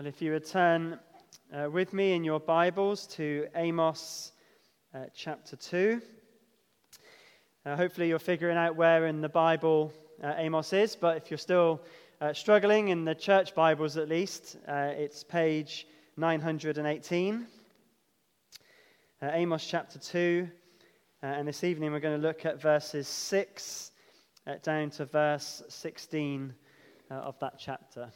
Well, if you return uh, with me in your Bibles to Amos uh, chapter 2. Uh, hopefully, you're figuring out where in the Bible uh, Amos is, but if you're still uh, struggling in the church Bibles at least, uh, it's page 918. Amos chapter 2. and this evening, we're going to look at verses 6 down to verse 16 of that chapter.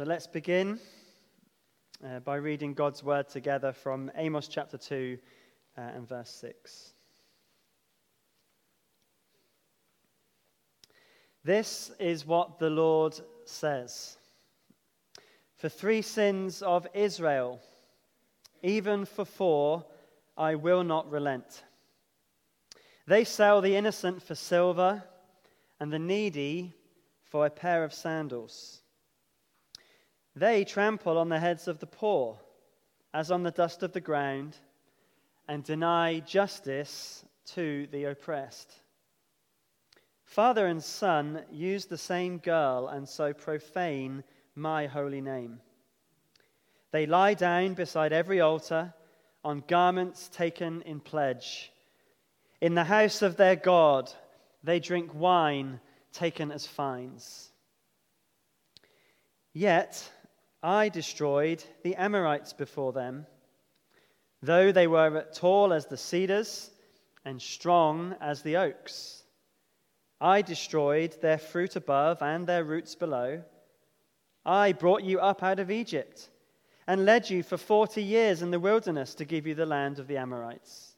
So let's begin uh, by reading God's word together from Amos chapter 2 uh, and verse 6. This is what the Lord says For three sins of Israel, even for four, I will not relent. They sell the innocent for silver and the needy for a pair of sandals. They trample on the heads of the poor as on the dust of the ground and deny justice to the oppressed. Father and son use the same girl and so profane my holy name. They lie down beside every altar on garments taken in pledge. In the house of their God, they drink wine taken as fines. Yet, I destroyed the Amorites before them. Though they were tall as the cedars and strong as the oaks, I destroyed their fruit above and their roots below. I brought you up out of Egypt and led you for forty years in the wilderness to give you the land of the Amorites.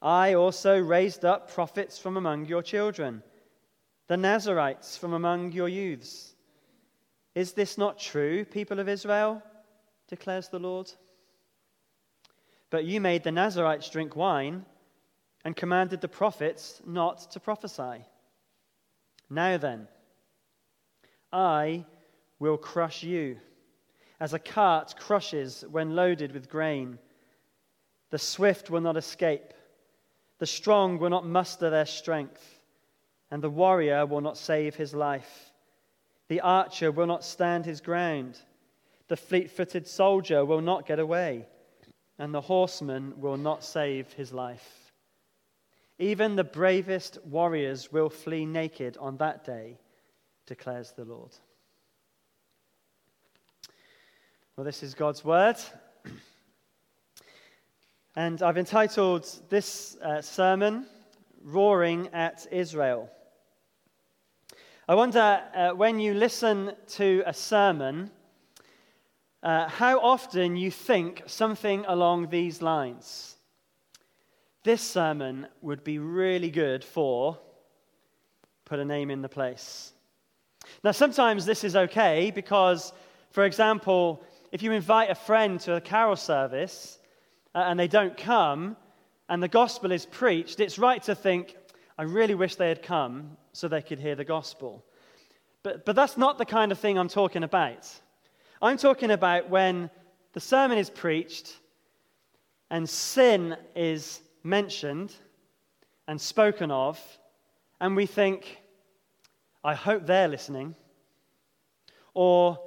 I also raised up prophets from among your children, the Nazarites from among your youths. Is this not true, people of Israel? declares the Lord. But you made the Nazarites drink wine and commanded the prophets not to prophesy. Now then, I will crush you as a cart crushes when loaded with grain. The swift will not escape, the strong will not muster their strength, and the warrior will not save his life. The archer will not stand his ground. The fleet footed soldier will not get away. And the horseman will not save his life. Even the bravest warriors will flee naked on that day, declares the Lord. Well, this is God's word. And I've entitled this uh, sermon, Roaring at Israel. I wonder uh, when you listen to a sermon, uh, how often you think something along these lines. This sermon would be really good for, put a name in the place. Now, sometimes this is okay because, for example, if you invite a friend to a carol service uh, and they don't come and the gospel is preached, it's right to think, I really wish they had come so they could hear the gospel. But, but that's not the kind of thing I'm talking about. I'm talking about when the sermon is preached and sin is mentioned and spoken of, and we think, I hope they're listening. Or,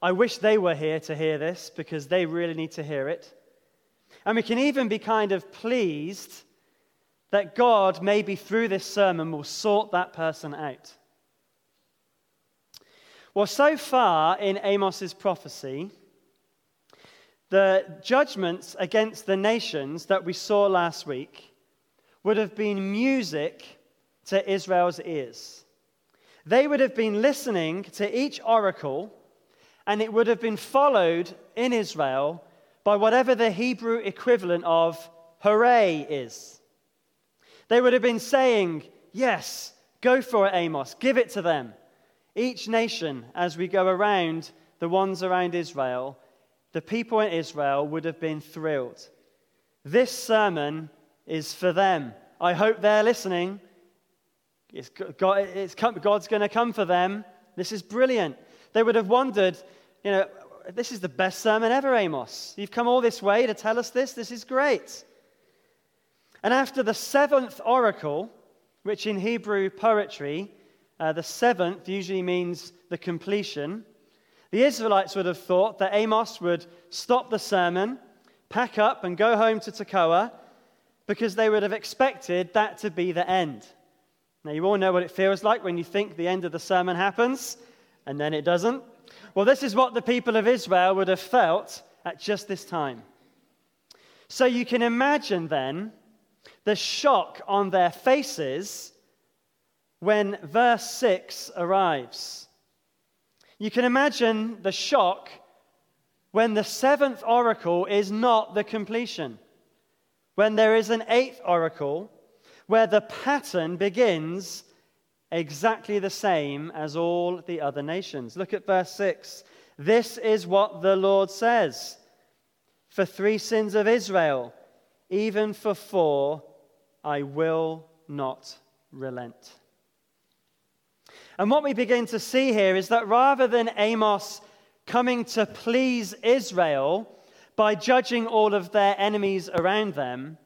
I wish they were here to hear this because they really need to hear it. And we can even be kind of pleased that God, maybe through this sermon, will sort that person out. Well, so far in Amos's prophecy, the judgments against the nations that we saw last week would have been music to Israel's ears. They would have been listening to each oracle, and it would have been followed in Israel by whatever the Hebrew equivalent of hooray is. They would have been saying, Yes, go for it, Amos, give it to them. Each nation, as we go around the ones around Israel, the people in Israel would have been thrilled. This sermon is for them. I hope they're listening. It's God, it's God's going to come for them. This is brilliant. They would have wondered, you know, this is the best sermon ever, Amos. You've come all this way to tell us this. This is great. And after the seventh oracle, which in Hebrew poetry, uh, the seventh usually means the completion, the Israelites would have thought that Amos would stop the sermon, pack up, and go home to Tekoa because they would have expected that to be the end. Now, you all know what it feels like when you think the end of the sermon happens and then it doesn't. Well, this is what the people of Israel would have felt at just this time. So you can imagine then the shock on their faces when verse 6 arrives. You can imagine the shock when the seventh oracle is not the completion, when there is an eighth oracle where the pattern begins exactly the same as all the other nations. Look at verse 6. This is what the Lord says For three sins of Israel, even for four, I will not relent. And what we begin to see here is that rather than Amos coming to please Israel by judging all of their enemies around them,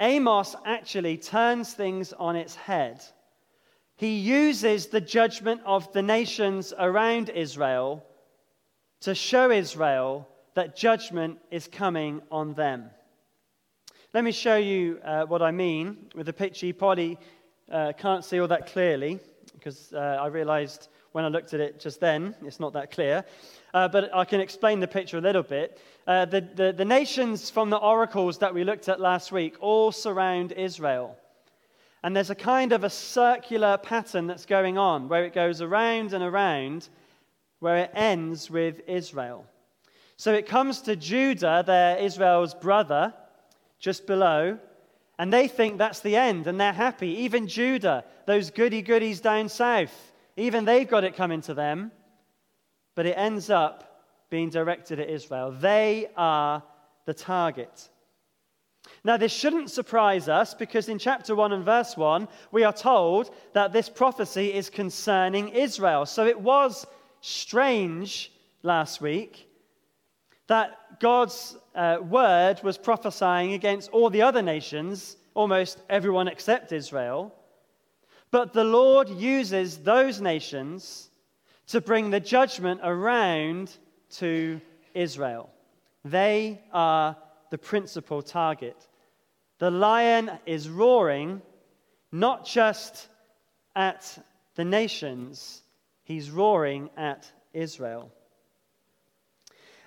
Amos actually turns things on its head. He uses the judgment of the nations around Israel to show Israel that judgment is coming on them. Let me show you uh, what I mean with the picture. You probably uh, can't see all that clearly because uh, I realized when I looked at it just then, it's not that clear. Uh, but I can explain the picture a little bit. Uh, the, the, the nations from the oracles that we looked at last week all surround Israel. And there's a kind of a circular pattern that's going on where it goes around and around, where it ends with Israel. So it comes to Judah, their Israel's brother, just below, and they think that's the end and they're happy. Even Judah, those goody goodies down south, even they've got it coming to them, but it ends up being directed at Israel. They are the target. Now, this shouldn't surprise us because in chapter 1 and verse 1, we are told that this prophecy is concerning Israel. So it was strange last week that God's uh, word was prophesying against all the other nations, almost everyone except Israel. But the Lord uses those nations to bring the judgment around to Israel. They are the principal target. The lion is roaring not just at the nations, he's roaring at Israel.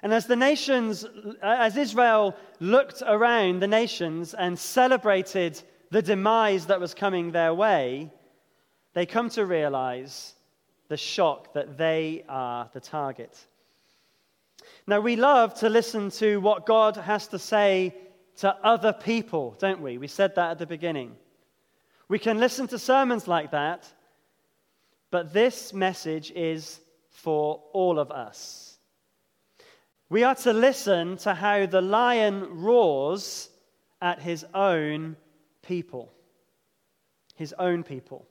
And as the nations, as Israel looked around the nations and celebrated the demise that was coming their way, they come to realize the shock that they are the target. Now, we love to listen to what God has to say to other people, don't we? We said that at the beginning. We can listen to sermons like that, but this message is for all of us. We are to listen to how the lion roars at his own people. His own people.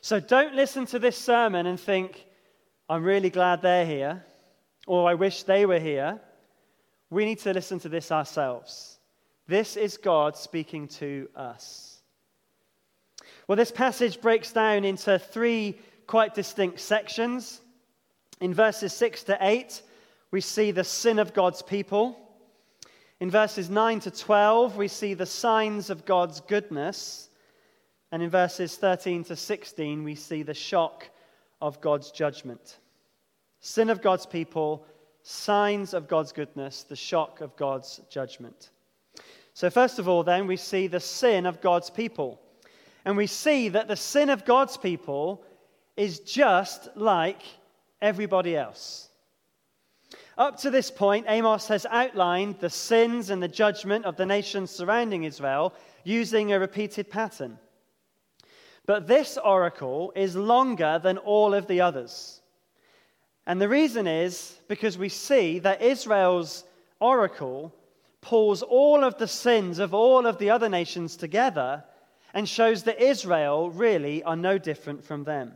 So don't listen to this sermon and think, I'm really glad they're here, or I wish they were here. We need to listen to this ourselves. This is God speaking to us. Well, this passage breaks down into three quite distinct sections. In verses 6 to 8, we see the sin of God's people. In verses 9 to 12, we see the signs of God's goodness. And in verses 13 to 16, we see the shock of God's judgment. Sin of God's people, signs of God's goodness, the shock of God's judgment. So, first of all, then, we see the sin of God's people. And we see that the sin of God's people is just like everybody else. Up to this point, Amos has outlined the sins and the judgment of the nations surrounding Israel using a repeated pattern. But this oracle is longer than all of the others. And the reason is because we see that Israel's oracle pulls all of the sins of all of the other nations together and shows that Israel really are no different from them.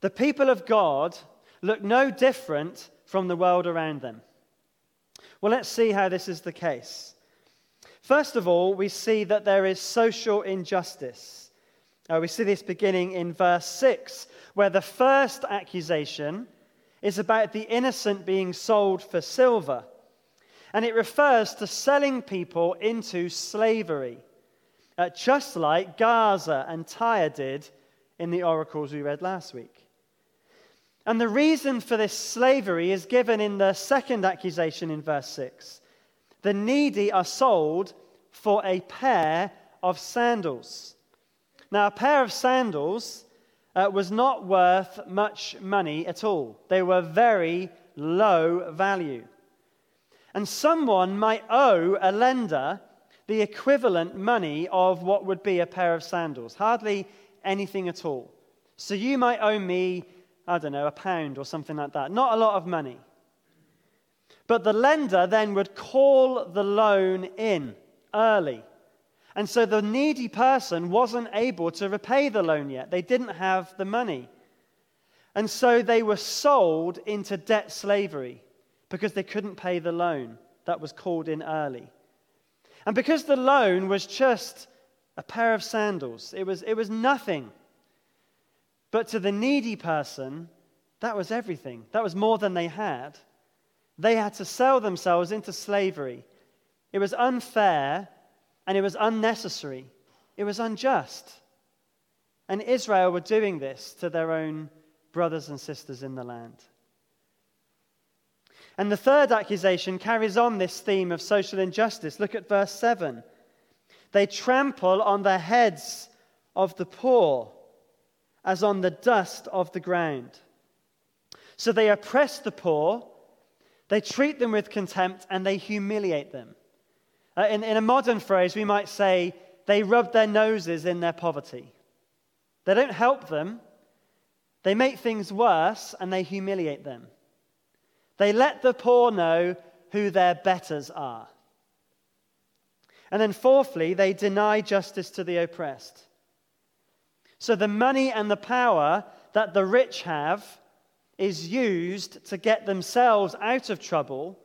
The people of God look no different from the world around them. Well, let's see how this is the case. First of all, we see that there is social injustice. Uh, we see this beginning in verse 6, where the first accusation is about the innocent being sold for silver. And it refers to selling people into slavery, uh, just like Gaza and Tyre did in the oracles we read last week. And the reason for this slavery is given in the second accusation in verse 6. The needy are sold for a pair of sandals. Now, a pair of sandals uh, was not worth much money at all, they were very low value. And someone might owe a lender the equivalent money of what would be a pair of sandals, hardly anything at all. So you might owe me, I don't know, a pound or something like that. Not a lot of money. But the lender then would call the loan in early. And so the needy person wasn't able to repay the loan yet. They didn't have the money. And so they were sold into debt slavery because they couldn't pay the loan that was called in early. And because the loan was just a pair of sandals, it was, it was nothing. But to the needy person, that was everything. That was more than they had. They had to sell themselves into slavery. It was unfair and it was unnecessary. It was unjust. And Israel were doing this to their own brothers and sisters in the land. And the third accusation carries on this theme of social injustice. Look at verse 7. They trample on the heads of the poor as on the dust of the ground. So they oppress the poor, they treat them with contempt, and they humiliate them. Uh, in, in a modern phrase, we might say they rub their noses in their poverty. They don't help them, they make things worse, and they humiliate them. They let the poor know who their betters are. And then, fourthly, they deny justice to the oppressed. So the money and the power that the rich have is used to get themselves out of trouble,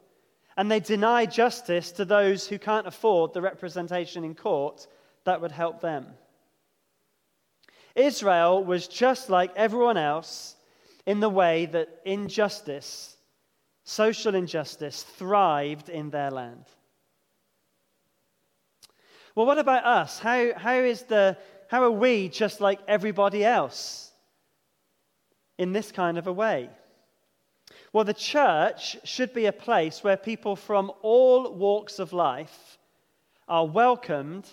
and they deny justice to those who can't afford the representation in court that would help them. Israel was just like everyone else in the way that injustice social injustice thrived in their land. Well, what about us? How, how, is the, how are we just like everybody else in this kind of a way? Well, the church should be a place where people from all walks of life are welcomed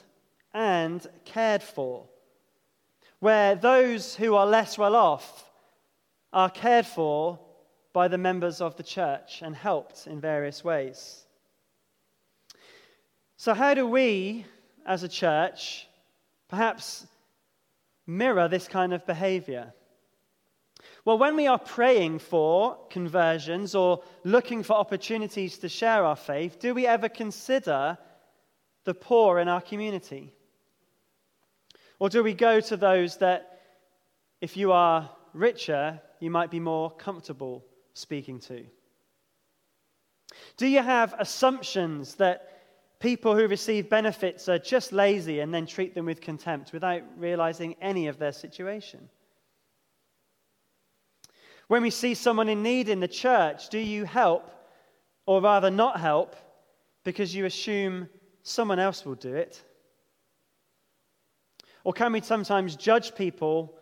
and cared for, where those who are less well off are cared for by the members of the church and helped in various ways. So, how do we, as a church, perhaps mirror this kind of behavior? Well, when we are praying for conversions or looking for opportunities to share our faith, do we ever consider the poor in our community? Or do we go to those that, if you are richer, you might be more comfortable speaking to? Do you have assumptions that people who receive benefits are just lazy and then treat them with contempt without realizing any of their situation? When we see someone in need in the church, do you help or rather not help because you assume someone else will do it? Or can we sometimes judge people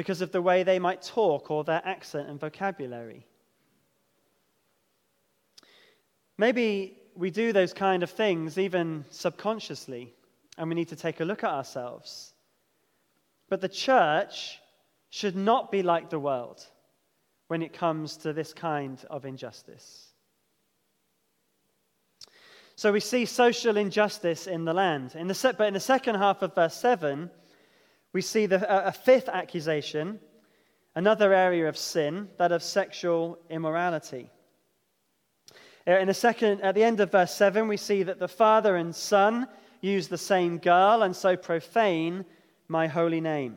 because of the way they might talk or their accent and vocabulary. Maybe we do those kind of things even subconsciously, and we need to take a look at ourselves. But the church should not be like the world when it comes to this kind of injustice. So we see social injustice in the land. In the, but in the second half of verse 7, we see the, a fifth accusation, another area of sin, that of sexual immorality. Uh, in the second, at the end of verse 7, we see that the father and son use the same girl and so profane my holy name.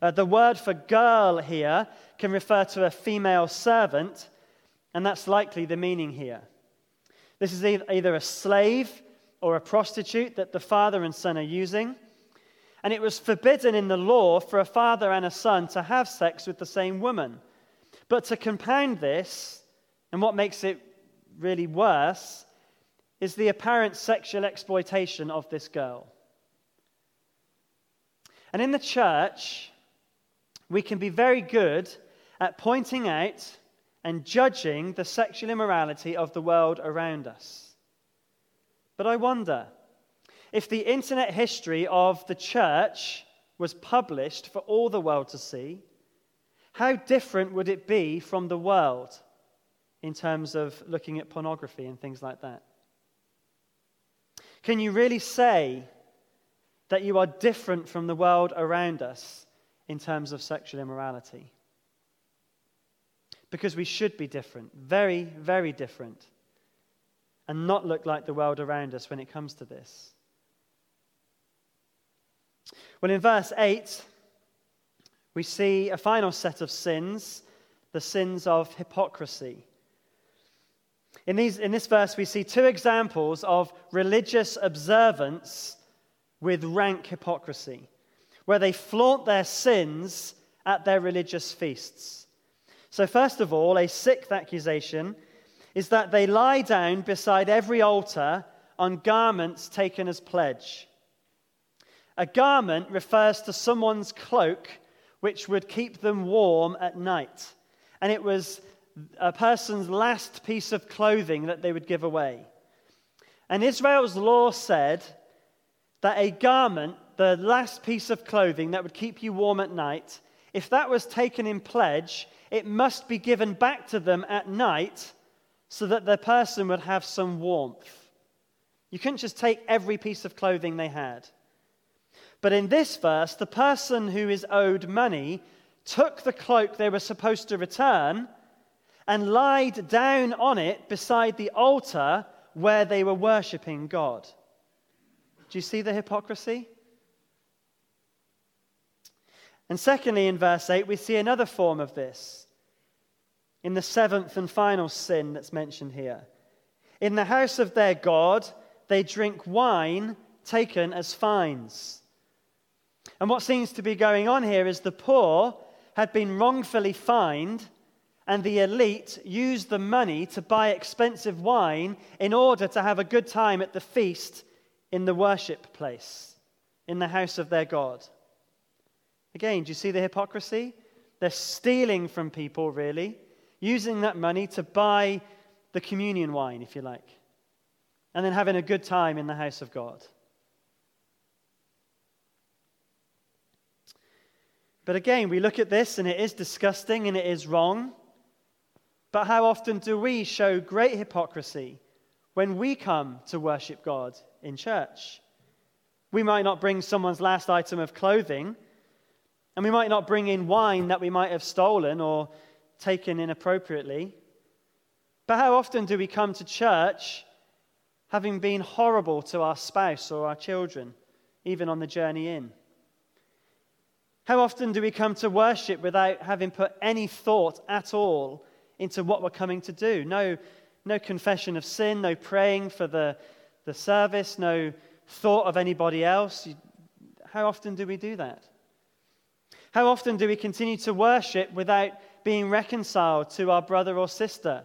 Uh, the word for girl here can refer to a female servant, and that's likely the meaning here. This is either a slave or a prostitute that the father and son are using. And it was forbidden in the law for a father and a son to have sex with the same woman. But to compound this, and what makes it really worse, is the apparent sexual exploitation of this girl. And in the church, we can be very good at pointing out and judging the sexual immorality of the world around us. But I wonder if the internet history of the church was published for all the world to see, how different would it be from the world in terms of looking at pornography and things like that? Can you really say that you are different from the world around us in terms of sexual immorality? Because we should be different, very, very different, and not look like the world around us when it comes to this. Well, in verse 8, we see a final set of sins the sins of hypocrisy. In, these, in this verse, we see two examples of religious observance with rank hypocrisy, where they flaunt their sins at their religious feasts. So, first of all, a sixth accusation is that they lie down beside every altar on garments taken as pledge. A garment refers to someone's cloak which would keep them warm at night. And it was a person's last piece of clothing that they would give away. And Israel's law said that a garment, the last piece of clothing that would keep you warm at night, if that was taken in pledge, it must be given back to them at night so that the person would have some warmth. You couldn't just take every piece of clothing they had. But in this verse, the person who is owed money took the cloak they were supposed to return and lied down on it beside the altar where they were worshipping God. Do you see the hypocrisy? And secondly, in verse 8, we see another form of this in the seventh and final sin that's mentioned here. In the house of their God, they drink wine taken as fines. And what seems to be going on here is the poor had been wrongfully fined, and the elite used the money to buy expensive wine in order to have a good time at the feast in the worship place, in the house of their God. Again, do you see the hypocrisy? They're stealing from people, really, using that money to buy the communion wine, if you like, and then having a good time in the house of God. But again, we look at this and it is disgusting and it is wrong. But how often do we show great hypocrisy when we come to worship God in church? We might not bring someone's last item of clothing, and we might not bring in wine that we might have stolen or taken inappropriately. But how often do we come to church having been horrible to our spouse or our children, even on the journey in? How often do we come to worship without having put any thought at all into what we're coming to do? No, no confession of sin, no praying for the, the service, no thought of anybody else. How often do we do that? How often do we continue to worship without being reconciled to our brother or sister?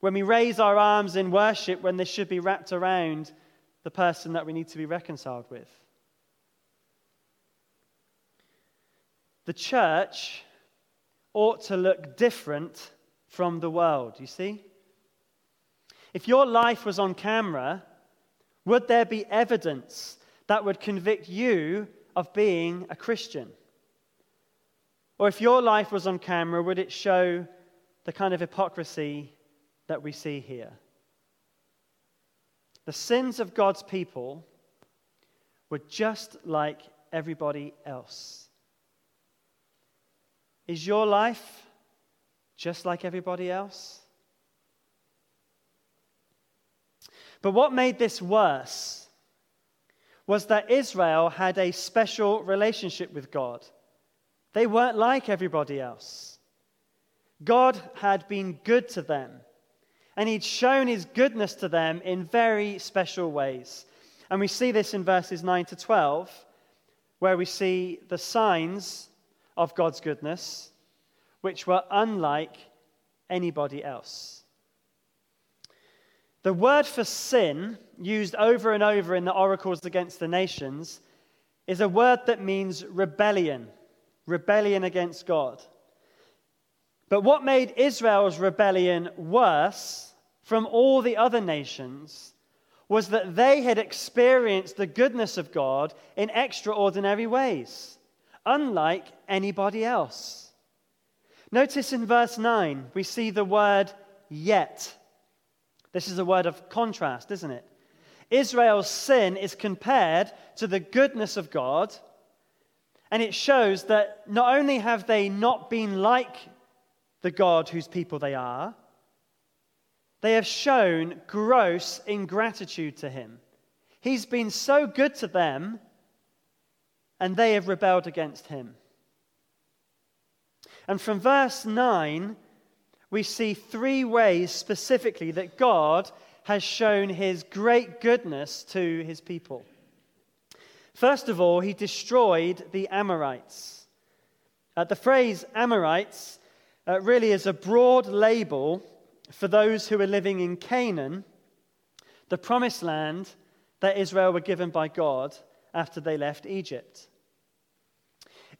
When we raise our arms in worship when they should be wrapped around the person that we need to be reconciled with? The church ought to look different from the world, you see? If your life was on camera, would there be evidence that would convict you of being a Christian? Or if your life was on camera, would it show the kind of hypocrisy that we see here? The sins of God's people were just like everybody else. Is your life just like everybody else? But what made this worse was that Israel had a special relationship with God. They weren't like everybody else. God had been good to them, And he'd shown his goodness to them in very special ways. And we see this in verses 9 to 12, where we see the signs of God's goodness, which were unlike anybody else. The word for sin, used over and over in the oracles against the nations, is a word that means rebellion, rebellion against God. But what made Israel's rebellion worse from all the other nations was that they had experienced the goodness of God in extraordinary ways, unlike anybody else. Notice in verse 9, we see the word yet. This is a word of contrast, isn't it? Israel's sin is compared to the goodness of God, and it shows that not only have they not been like the God whose people they are, they have shown gross ingratitude to him. He's been so good to them, and they have rebelled against him. And from verse 9, we see three ways specifically that God has shown his great goodness to his people. First of all, he destroyed the Amorites. Uh, the phrase Amorites uh, really is a broad label for those who were living in Canaan, the promised land that Israel were given by God after they left Egypt.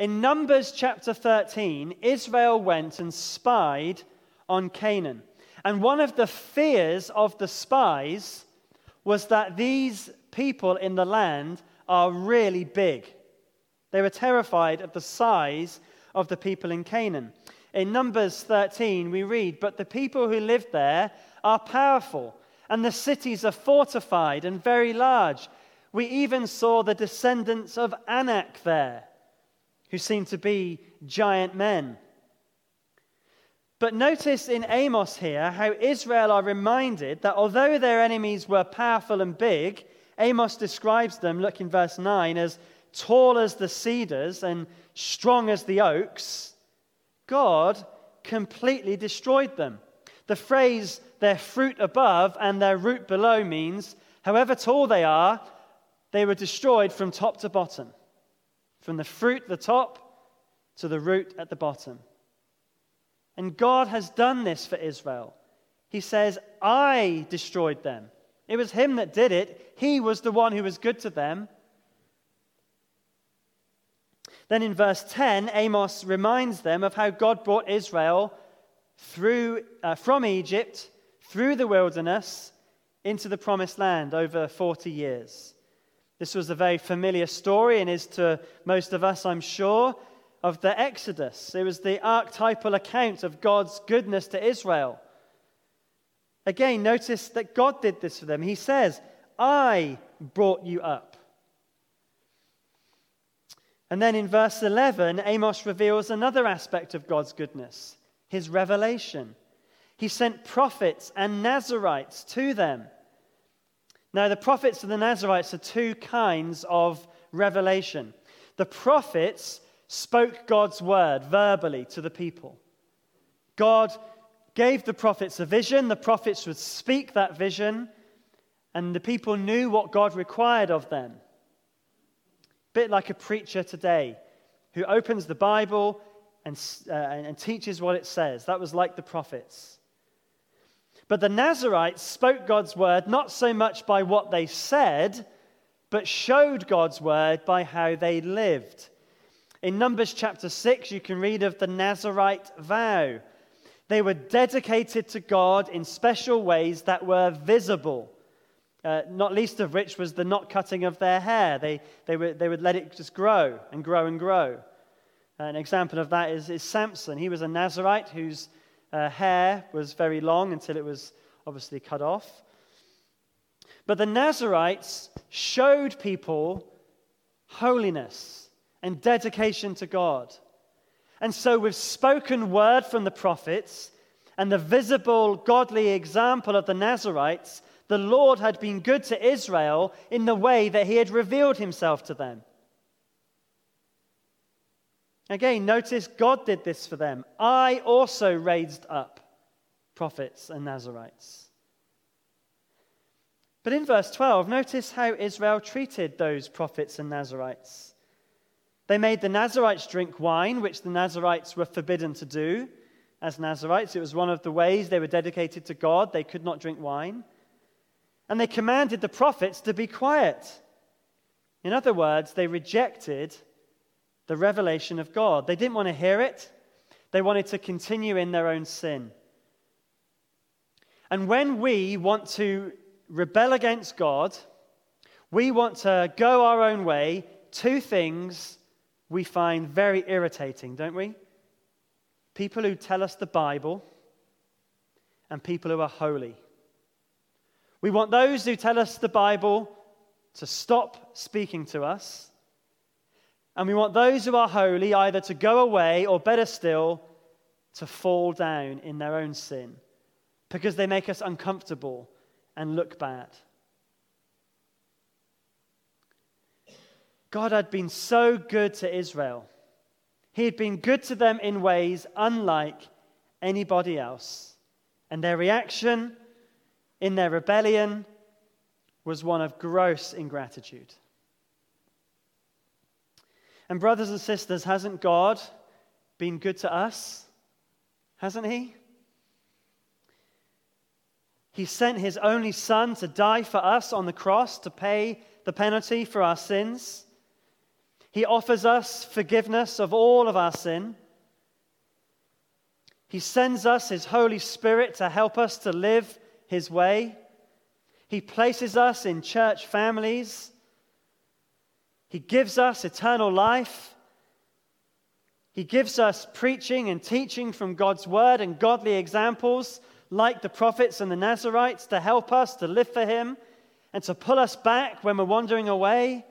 In Numbers chapter 13, Israel went and spied on Canaan. And one of the fears of the spies was that these people in the land are really big. They were terrified of the size of the people in Canaan. In Numbers 13, we read, But the people who live there are powerful, and the cities are fortified and very large. We even saw the descendants of Anak there, who seem to be giant men. But notice in Amos here how Israel are reminded that although their enemies were powerful and big, Amos describes them, look in verse 9, as tall as the cedars and strong as the oaks. God completely destroyed them. The phrase, their fruit above and their root below, means however tall they are, they were destroyed from top to bottom. From the fruit at the top to the root at the bottom. And God has done this for Israel. He says, I destroyed them. It was Him that did it. He was the one who was good to them. Then in verse 10, Amos reminds them of how God brought Israel through, uh, from Egypt through the wilderness into the promised land over 40 years. This was a very familiar story and is to most of us, I'm sure, of the Exodus. It was the archetypal account of God's goodness to Israel. Again, notice that God did this for them. He says, I brought you up. And then in verse 11, Amos reveals another aspect of God's goodness his revelation. He sent prophets and Nazarites to them. Now, the prophets and the Nazarites are two kinds of revelation. The prophets spoke God's word verbally to the people. God gave the prophets a vision, the prophets would speak that vision, and the people knew what God required of them bit like a preacher today who opens the Bible and, uh, and teaches what it says. That was like the prophets. But the Nazarites spoke God's word not so much by what they said, but showed God's word by how they lived. In Numbers chapter 6, you can read of the Nazarite vow. They were dedicated to God in special ways that were visible uh, not least of which was the not cutting of their hair. They, they, would, they would let it just grow and grow and grow. An example of that is, is Samson. He was a Nazarite whose uh, hair was very long until it was obviously cut off. But the Nazarites showed people holiness and dedication to God. And so, with spoken word from the prophets and the visible godly example of the Nazarites, the Lord had been good to Israel in the way that he had revealed himself to them. Again, notice God did this for them. I also raised up prophets and Nazarites. But in verse 12, notice how Israel treated those prophets and Nazarites. They made the Nazarites drink wine, which the Nazarites were forbidden to do. As Nazarites, it was one of the ways they were dedicated to God. They could not drink wine. And they commanded the prophets to be quiet. In other words, they rejected the revelation of God. They didn't want to hear it, they wanted to continue in their own sin. And when we want to rebel against God, we want to go our own way, two things we find very irritating, don't we? People who tell us the Bible and people who are holy. We want those who tell us the Bible to stop speaking to us. And we want those who are holy either to go away or, better still, to fall down in their own sin because they make us uncomfortable and look bad. God had been so good to Israel. He had been good to them in ways unlike anybody else. And their reaction in their rebellion was one of gross ingratitude. And, brothers and sisters, hasn't God been good to us? Hasn't He? He sent His only Son to die for us on the cross to pay the penalty for our sins. He offers us forgiveness of all of our sin. He sends us His Holy Spirit to help us to live His way. He places us in church families. He gives us eternal life. He gives us preaching and teaching from God's word and godly examples, like the prophets and the Nazarites, to help us to live for Him and to pull us back when we're wandering away.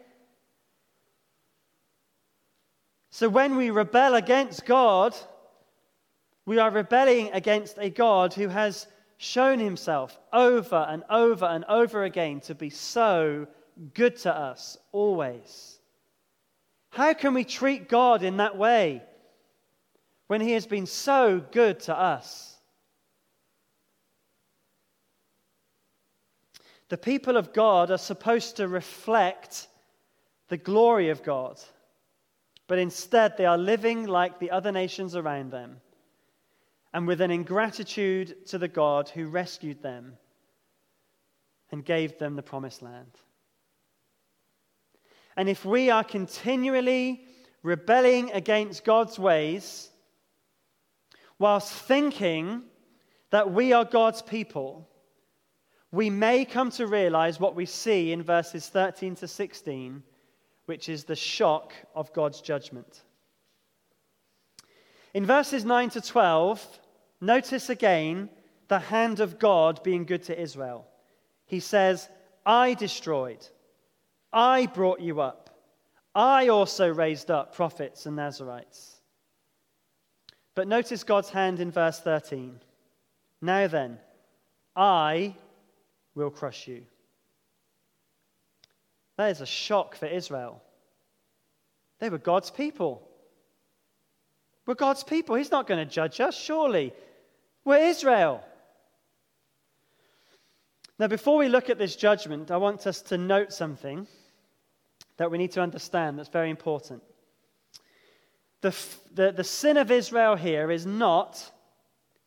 So when we rebel against God, we are rebelling against a God who has shown himself over and over and over again to be so good to us always. How can we treat God in that way when he has been so good to us? The people of God are supposed to reflect the glory of God but instead they are living like the other nations around them and with an ingratitude to the God who rescued them and gave them the promised land. And if we are continually rebelling against God's ways, whilst thinking that we are God's people, we may come to realize what we see in verses 13 to 16 which is the shock of God's judgment. In verses 9 to 12, notice again the hand of God being good to Israel. He says, I destroyed, I brought you up, I also raised up prophets and Nazarites. But notice God's hand in verse 13. Now then, I will crush you. That is a shock for Israel. They were God's people. We're God's people. He's not going to judge us, surely. We're Israel. Now, before we look at this judgment, I want us to note something that we need to understand that's very important. The, the, the sin of Israel here is not,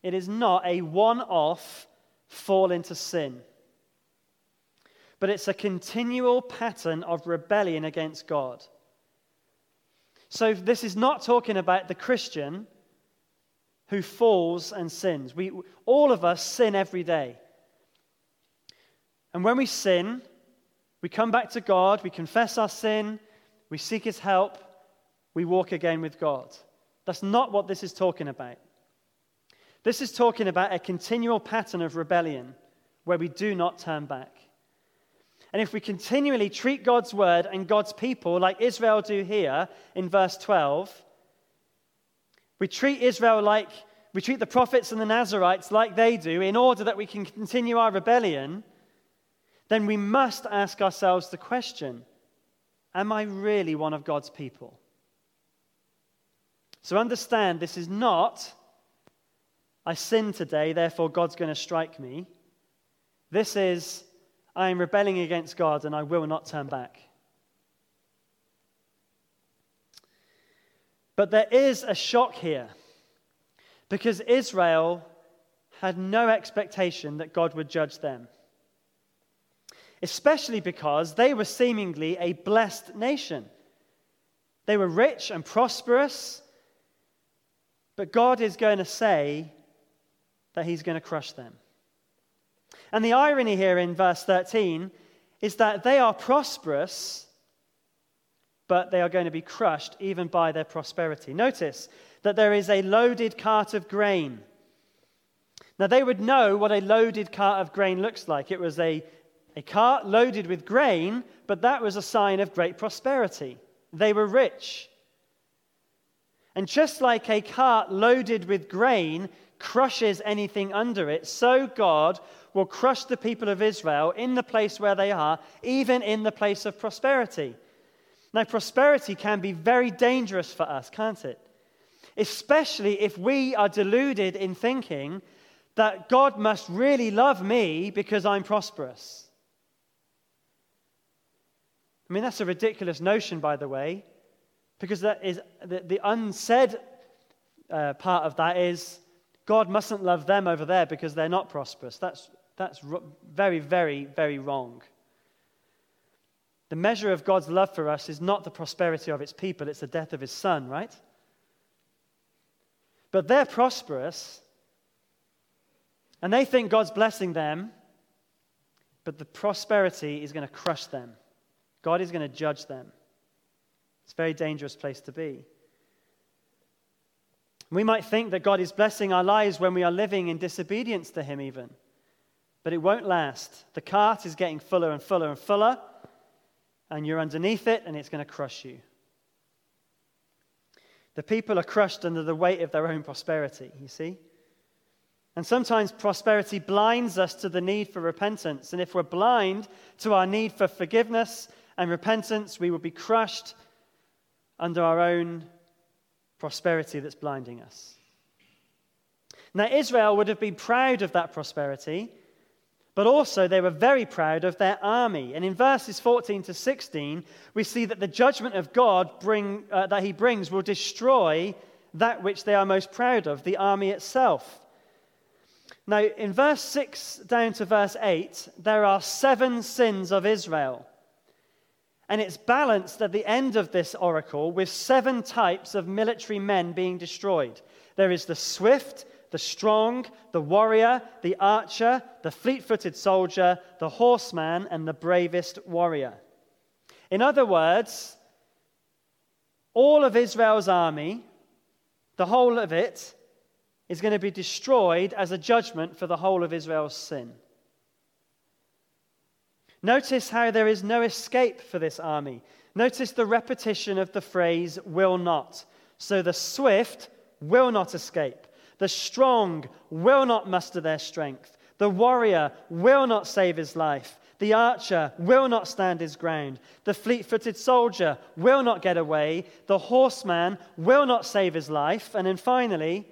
it is not a one-off fall into sin but it's a continual pattern of rebellion against God. So, this is not talking about the Christian who falls and sins. We, all of us sin every day. And when we sin, we come back to God, we confess our sin, we seek His help, we walk again with God. That's not what this is talking about. This is talking about a continual pattern of rebellion where we do not turn back. And if we continually treat God's word and God's people like Israel do here in verse 12, we treat Israel like we treat the prophets and the Nazarites like they do in order that we can continue our rebellion, then we must ask ourselves the question Am I really one of God's people? So understand this is not I sinned today, therefore God's going to strike me. This is, I am rebelling against God and I will not turn back. But there is a shock here because Israel had no expectation that God would judge them. Especially because they were seemingly a blessed nation. They were rich and prosperous, but God is going to say that He's going to crush them. And the irony here in verse 13 is that they are prosperous, but they are going to be crushed even by their prosperity. Notice that there is a loaded cart of grain. Now, they would know what a loaded cart of grain looks like. It was a, a cart loaded with grain, but that was a sign of great prosperity. They were rich. And just like a cart loaded with grain crushes anything under it, so God will crush the people of Israel in the place where they are, even in the place of prosperity. Now, prosperity can be very dangerous for us, can't it? especially if we are deluded in thinking that God must really love me because I'm prosperous. I mean, that's a ridiculous notion, by the way, because that is the, the unsaid uh, part of that is God mustn't love them over there because they're not prosperous. That's, that's very, very, very wrong. The measure of God's love for us is not the prosperity of its people, it's the death of his son, right? But they're prosperous, and they think God's blessing them, but the prosperity is going to crush them. God is going to judge them. It's a very dangerous place to be. We might think that God is blessing our lives when we are living in disobedience to Him, even. But it won't last. The cart is getting fuller and fuller and fuller, and you're underneath it, and it's going to crush you. The people are crushed under the weight of their own prosperity, you see? And sometimes prosperity blinds us to the need for repentance. And if we're blind to our need for forgiveness and repentance, we will be crushed under our own prosperity that's blinding us. Now, Israel would have been proud of that prosperity but also, they were very proud of their army. And in verses 14 to 16, we see that the judgment of God bring, uh, that he brings will destroy that which they are most proud of, the army itself. Now, in verse 6 down to verse 8, there are seven sins of Israel. And it's balanced at the end of this oracle with seven types of military men being destroyed. There is the swift, the strong, the warrior, the archer, the fleet footed soldier, the horseman, and the bravest warrior. In other words, all of Israel's army, the whole of it, is going to be destroyed as a judgment for the whole of Israel's sin. Notice how there is no escape for this army. Notice the repetition of the phrase will not. So the swift will not escape. The strong will not muster their strength. The warrior will not save his life. The archer will not stand his ground. The fleet footed soldier will not get away. The horseman will not save his life. And then finally,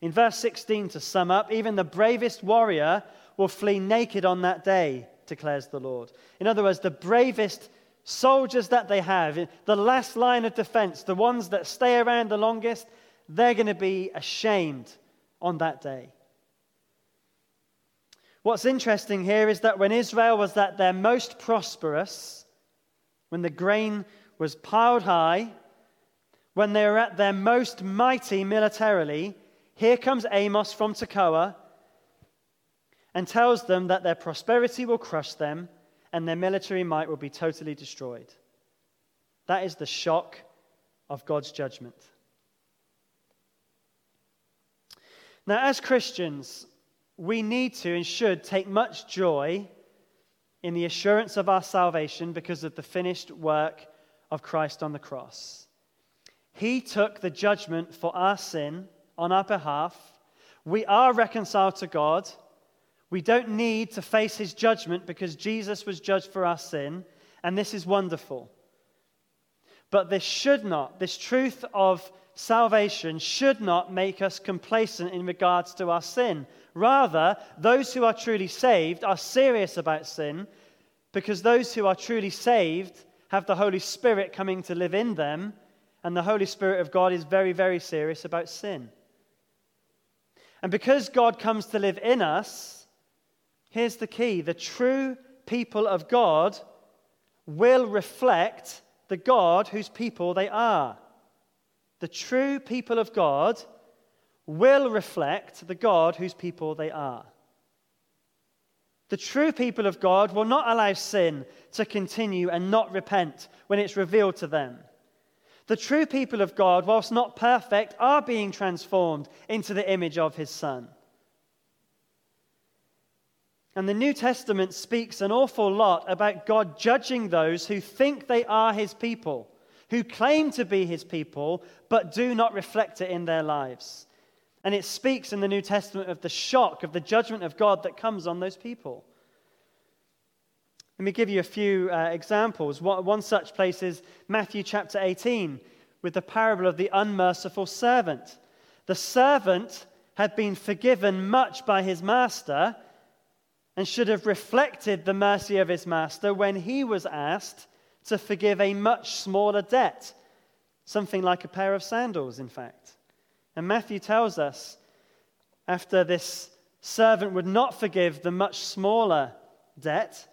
in verse 16, to sum up, even the bravest warrior will flee naked on that day, declares the Lord. In other words, the bravest soldiers that they have, the last line of defense, the ones that stay around the longest, they're going to be ashamed on that day. What's interesting here is that when Israel was at their most prosperous, when the grain was piled high, when they were at their most mighty militarily, here comes Amos from Tekoa and tells them that their prosperity will crush them and their military might will be totally destroyed. That is the shock of God's judgment. Now, as Christians, we need to and should take much joy in the assurance of our salvation because of the finished work of Christ on the cross. He took the judgment for our sin on our behalf. We are reconciled to God. We don't need to face his judgment because Jesus was judged for our sin, and this is wonderful. But this should not, this truth of salvation should not make us complacent in regards to our sin. Rather, those who are truly saved are serious about sin because those who are truly saved have the Holy Spirit coming to live in them, and the Holy Spirit of God is very, very serious about sin. And because God comes to live in us, here's the key the true people of God will reflect the God whose people they are. The true people of God will reflect the God whose people they are. The true people of God will not allow sin to continue and not repent when it's revealed to them. The true people of God, whilst not perfect, are being transformed into the image of his Son. And the New Testament speaks an awful lot about God judging those who think they are his people, who claim to be his people, but do not reflect it in their lives. And it speaks in the New Testament of the shock of the judgment of God that comes on those people. Let me give you a few uh, examples. One, one such place is Matthew chapter 18 with the parable of the unmerciful servant. The servant had been forgiven much by his master and should have reflected the mercy of his master when he was asked to forgive a much smaller debt, something like a pair of sandals, in fact. And Matthew tells us after this servant would not forgive the much smaller debt,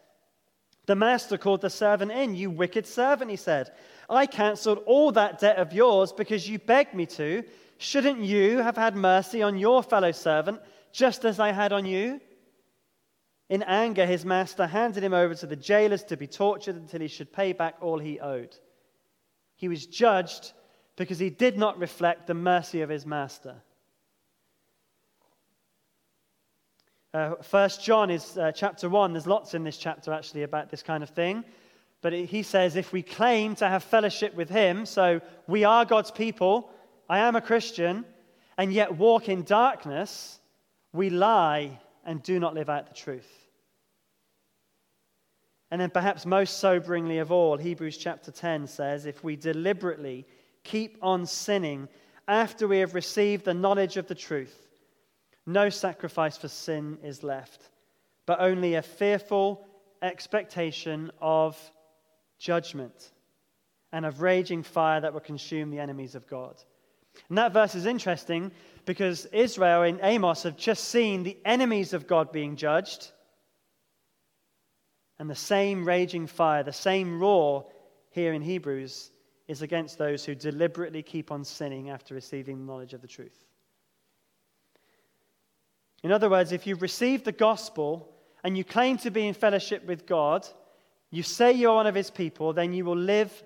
the master called the servant in. You wicked servant, he said. I cancelled all that debt of yours because you begged me to. Shouldn't you have had mercy on your fellow servant just as I had on you? In anger, his master handed him over to the jailers to be tortured until he should pay back all he owed. He was judged because he did not reflect the mercy of his master. Uh, First John is uh, chapter 1. There's lots in this chapter actually about this kind of thing. But it, he says if we claim to have fellowship with him, so we are God's people, I am a Christian, and yet walk in darkness, we lie and do not live out the truth. And then, perhaps most soberingly of all, Hebrews chapter 10 says if we deliberately keep on sinning after we have received the knowledge of the truth, no sacrifice for sin is left, but only a fearful expectation of judgment and of raging fire that will consume the enemies of God. And that verse is interesting because Israel in Amos have just seen the enemies of God being judged. And the same raging fire, the same roar here in Hebrews is against those who deliberately keep on sinning after receiving knowledge of the truth. In other words, if you've received the gospel and you claim to be in fellowship with God, you say you're one of his people, then you will live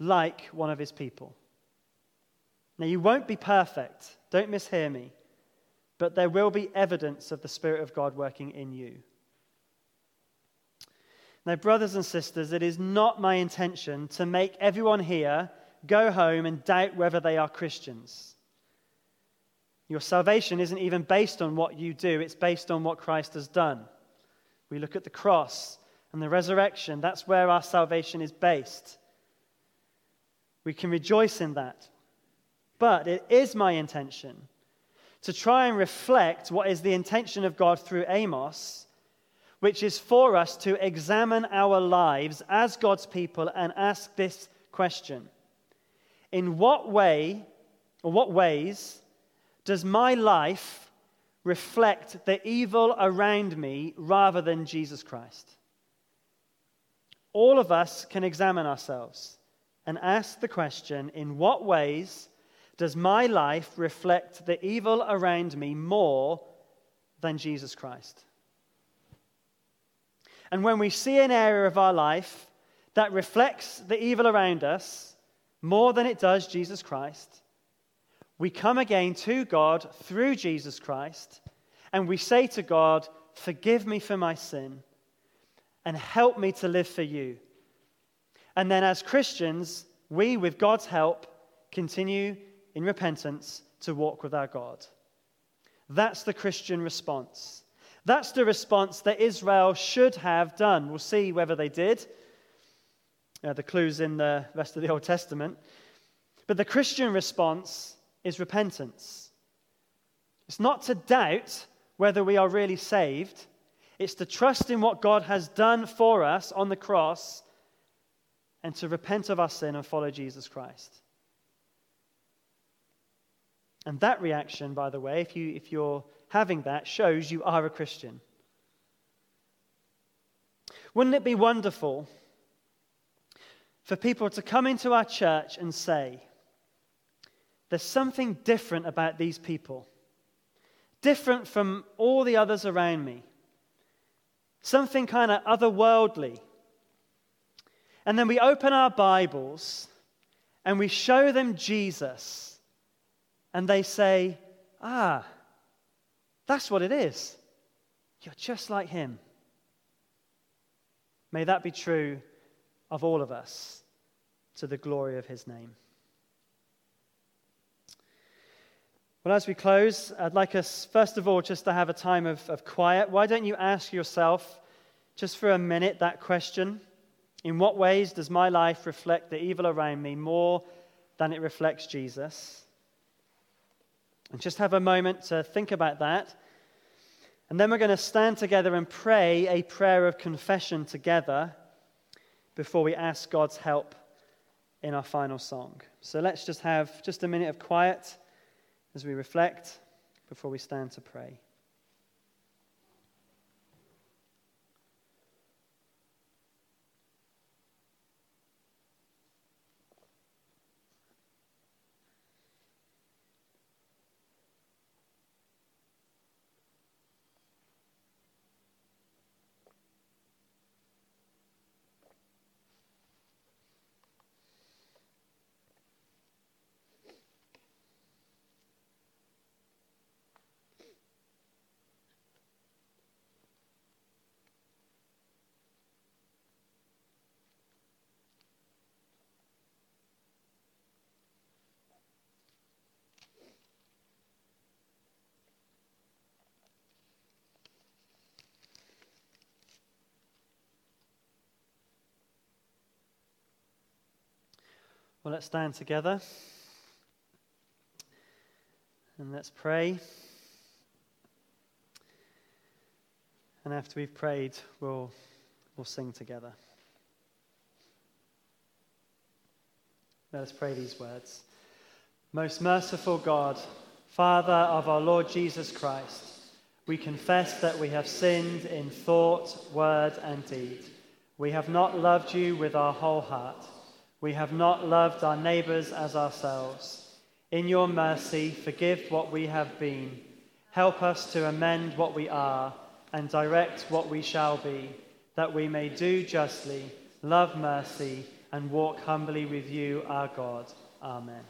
like one of his people. Now, you won't be perfect, don't mishear me, but there will be evidence of the Spirit of God working in you. Now, brothers and sisters, it is not my intention to make everyone here go home and doubt whether they are Christians. Your salvation isn't even based on what you do, it's based on what Christ has done. We look at the cross and the resurrection, that's where our salvation is based. We can rejoice in that. But it is my intention to try and reflect what is the intention of God through Amos, which is for us to examine our lives as God's people and ask this question In what way, or what ways, does my life reflect the evil around me rather than Jesus Christ? All of us can examine ourselves and ask the question in what ways does my life reflect the evil around me more than Jesus Christ? And when we see an area of our life that reflects the evil around us more than it does Jesus Christ, we come again to God through Jesus Christ and we say to God, Forgive me for my sin and help me to live for you. And then, as Christians, we, with God's help, continue in repentance to walk with our God. That's the Christian response. That's the response that Israel should have done. We'll see whether they did. Uh, the clues in the rest of the Old Testament. But the Christian response is repentance. It's not to doubt whether we are really saved, it's to trust in what God has done for us on the cross and to repent of our sin and follow Jesus Christ. And that reaction, by the way, if, you, if you're having that, shows you are a Christian. Wouldn't it be wonderful for people to come into our church and say, There's something different about these people, different from all the others around me, something kind of otherworldly. And then we open our Bibles and we show them Jesus, and they say, Ah, that's what it is. You're just like him. May that be true of all of us to the glory of his name. Well, as we close, I'd like us, first of all, just to have a time of, of quiet. Why don't you ask yourself, just for a minute, that question? In what ways does my life reflect the evil around me more than it reflects Jesus? And just have a moment to think about that. And then we're going to stand together and pray a prayer of confession together before we ask God's help in our final song. So let's just have just a minute of quiet as we reflect before we stand to pray. Well, let's stand together and let's pray. And after we've prayed, we'll, we'll sing together. Let us pray these words. Most merciful God, Father of our Lord Jesus Christ, we confess that we have sinned in thought, word, and deed. We have not loved you with our whole heart. We have not loved our neighbors as ourselves. In your mercy, forgive what we have been. Help us to amend what we are and direct what we shall be, that we may do justly, love mercy, and walk humbly with you, our God. Amen.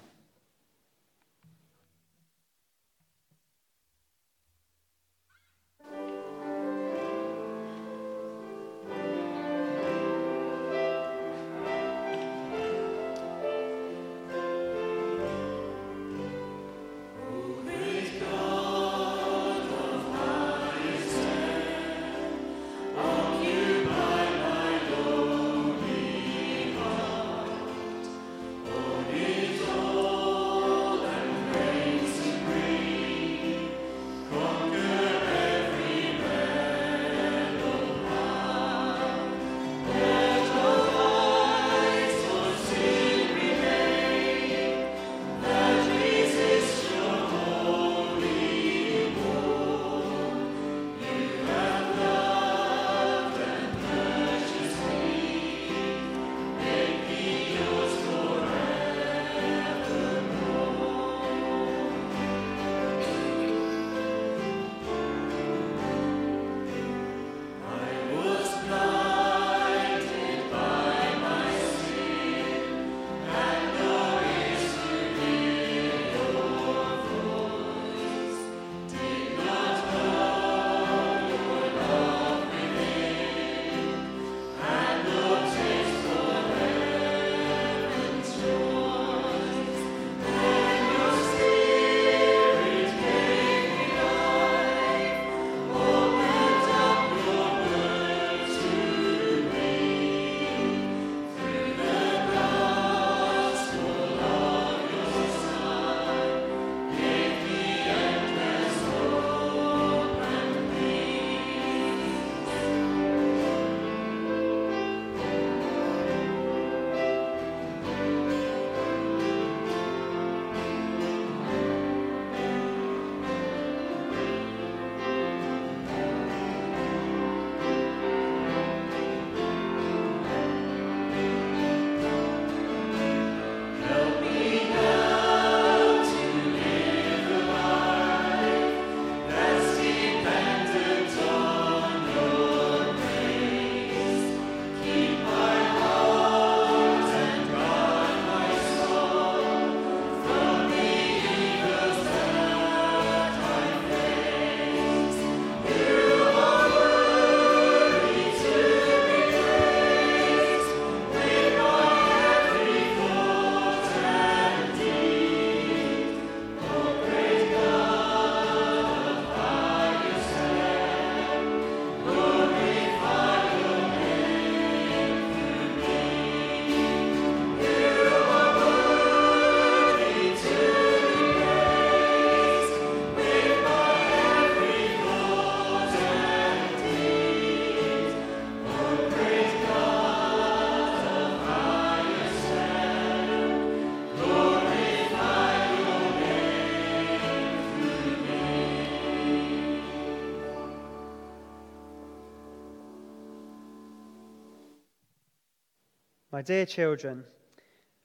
My dear children,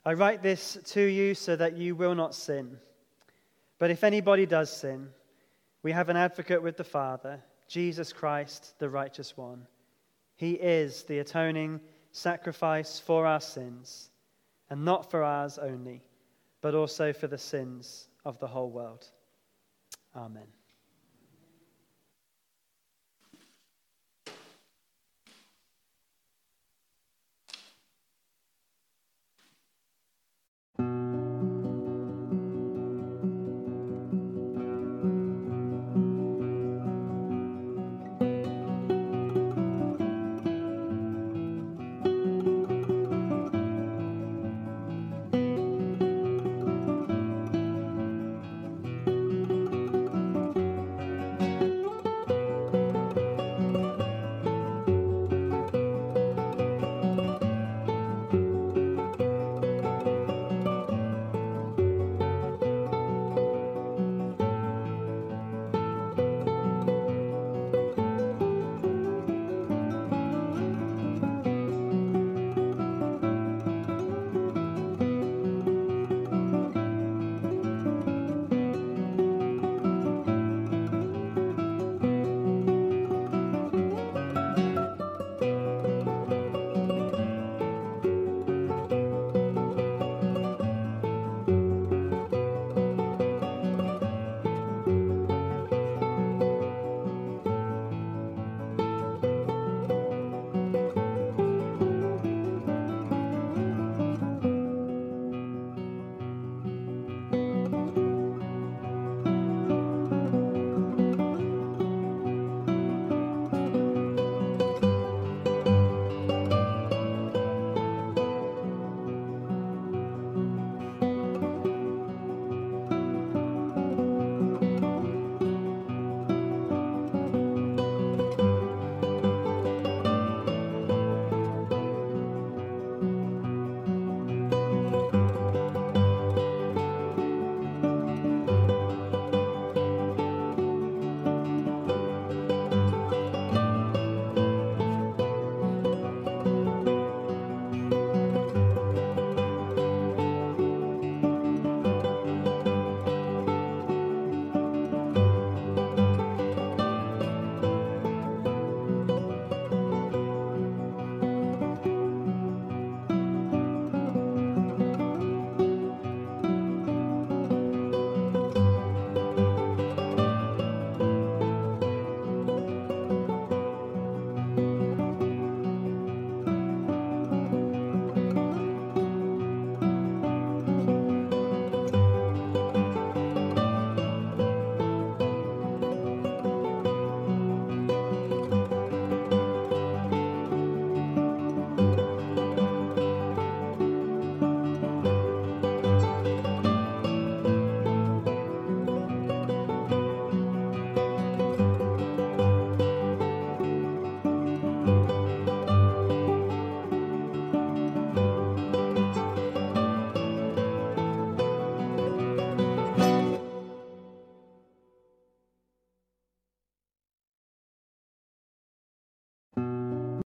I write this to you so that you will not sin. But if anybody does sin, we have an advocate with the Father, Jesus Christ, the righteous one. He is the atoning sacrifice for our sins, and not for ours only, but also for the sins of the whole world. Amen.